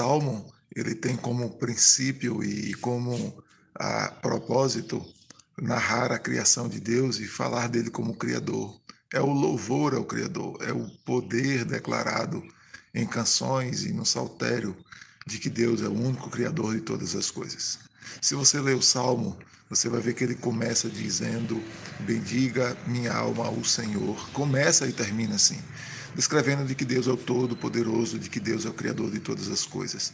salmo ele tem como princípio e como a propósito narrar a criação de Deus e falar dele como criador. É o louvor ao criador, é o poder declarado em canções e no saltério de que Deus é o único criador de todas as coisas. Se você ler o salmo, você vai ver que ele começa dizendo: Bendiga minha alma ao Senhor. Começa e termina assim descrevendo de que Deus é o Todo-Poderoso, de que Deus é o Criador de todas as coisas.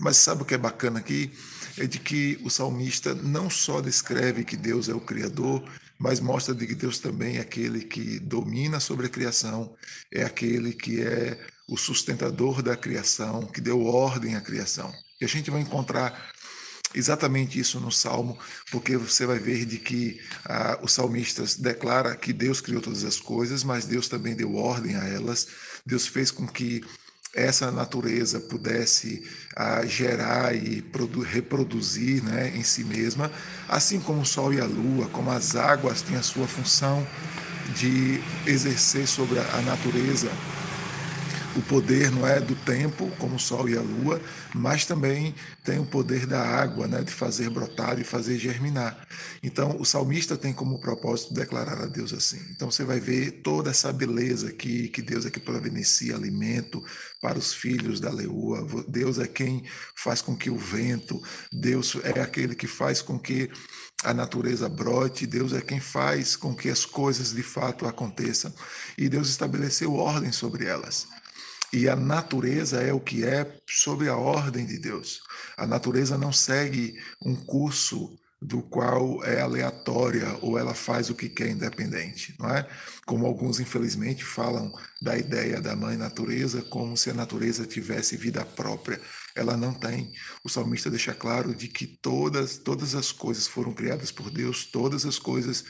Mas sabe o que é bacana aqui? É de que o salmista não só descreve que Deus é o Criador, mas mostra de que Deus também é aquele que domina sobre a criação, é aquele que é o sustentador da criação, que deu ordem à criação. E a gente vai encontrar exatamente isso no Salmo, porque você vai ver de que ah, os salmistas declara que Deus criou todas as coisas, mas Deus também deu ordem a elas. Deus fez com que essa natureza pudesse ah, gerar e reproduzir né, em si mesma, assim como o sol e a lua, como as águas têm a sua função de exercer sobre a natureza o poder não é do tempo, como o sol e a lua, mas também tem o poder da água, né, de fazer brotar e fazer germinar. Então, o salmista tem como propósito declarar a Deus assim. Então, você vai ver toda essa beleza aqui, que Deus é que providencia alimento para os filhos da leoa. Deus é quem faz com que o vento, Deus é aquele que faz com que a natureza brote, Deus é quem faz com que as coisas de fato aconteçam. E Deus estabeleceu ordem sobre elas. E a natureza é o que é sob a ordem de Deus. A natureza não segue um curso do qual é aleatória ou ela faz o que quer independente, não é? Como alguns infelizmente falam da ideia da mãe natureza como se a natureza tivesse vida própria. Ela não tem. O salmista deixa claro de que todas todas as coisas foram criadas por Deus, todas as coisas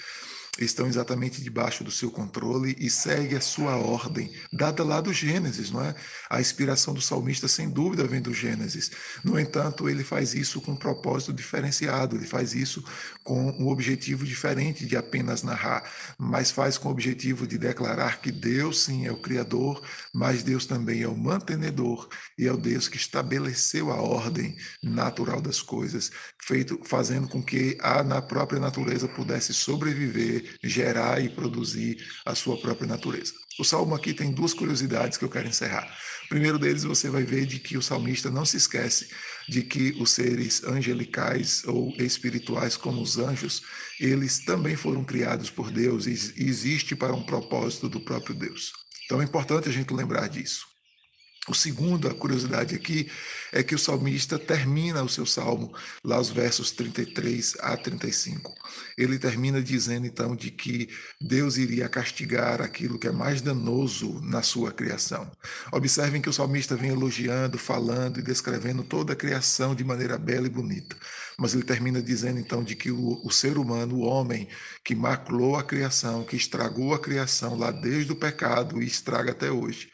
estão exatamente debaixo do seu controle e segue a sua ordem, dada lá do Gênesis, não é? A inspiração do salmista, sem dúvida, vem do Gênesis. No entanto, ele faz isso com um propósito diferenciado, ele faz isso com um objetivo diferente de apenas narrar, mas faz com o objetivo de declarar que Deus, sim, é o Criador, mas Deus também é o mantenedor e é o Deus que estabeleceu a ordem natural das coisas, feito, fazendo com que a na própria natureza pudesse sobreviver gerar e produzir a sua própria natureza. O salmo aqui tem duas curiosidades que eu quero encerrar. O primeiro deles, você vai ver de que o salmista não se esquece de que os seres angelicais ou espirituais, como os anjos, eles também foram criados por Deus e existe para um propósito do próprio Deus. Então é importante a gente lembrar disso. O segundo, a curiosidade aqui, é que o salmista termina o seu salmo, lá os versos 33 a 35. Ele termina dizendo então de que Deus iria castigar aquilo que é mais danoso na sua criação. Observem que o salmista vem elogiando, falando e descrevendo toda a criação de maneira bela e bonita. Mas ele termina dizendo então de que o, o ser humano, o homem, que maculou a criação, que estragou a criação lá desde o pecado e estraga até hoje,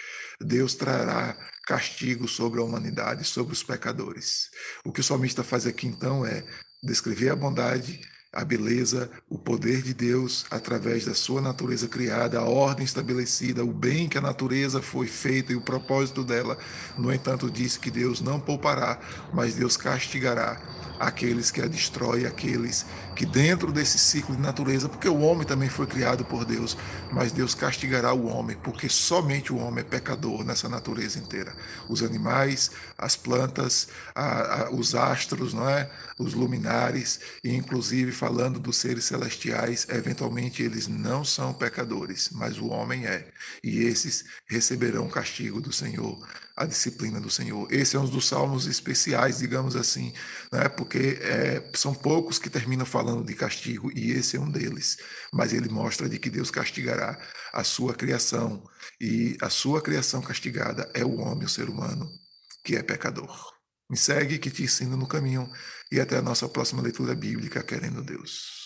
Deus trará castigo sobre a humanidade, sobre os pecadores. O que o salmista faz aqui então é descrever a bondade, a beleza, o poder de Deus através da sua natureza criada, a ordem estabelecida, o bem que a natureza foi feita e o propósito dela. No entanto, diz que Deus não poupará, mas Deus castigará aqueles que a destrói, aqueles que dentro desse ciclo de natureza, porque o homem também foi criado por Deus, mas Deus castigará o homem, porque somente o homem é pecador nessa natureza inteira. Os animais, as plantas, a, a, os astros, não é? os luminares, e inclusive falando dos seres celestiais, eventualmente eles não são pecadores, mas o homem é. E esses receberão o castigo do Senhor a disciplina do Senhor. Esse é um dos salmos especiais, digamos assim, né? porque é, são poucos que terminam falando de castigo e esse é um deles. Mas ele mostra de que Deus castigará a sua criação e a sua criação castigada é o homem, o ser humano, que é pecador. Me segue que te ensino no caminho e até a nossa próxima leitura bíblica, querendo Deus.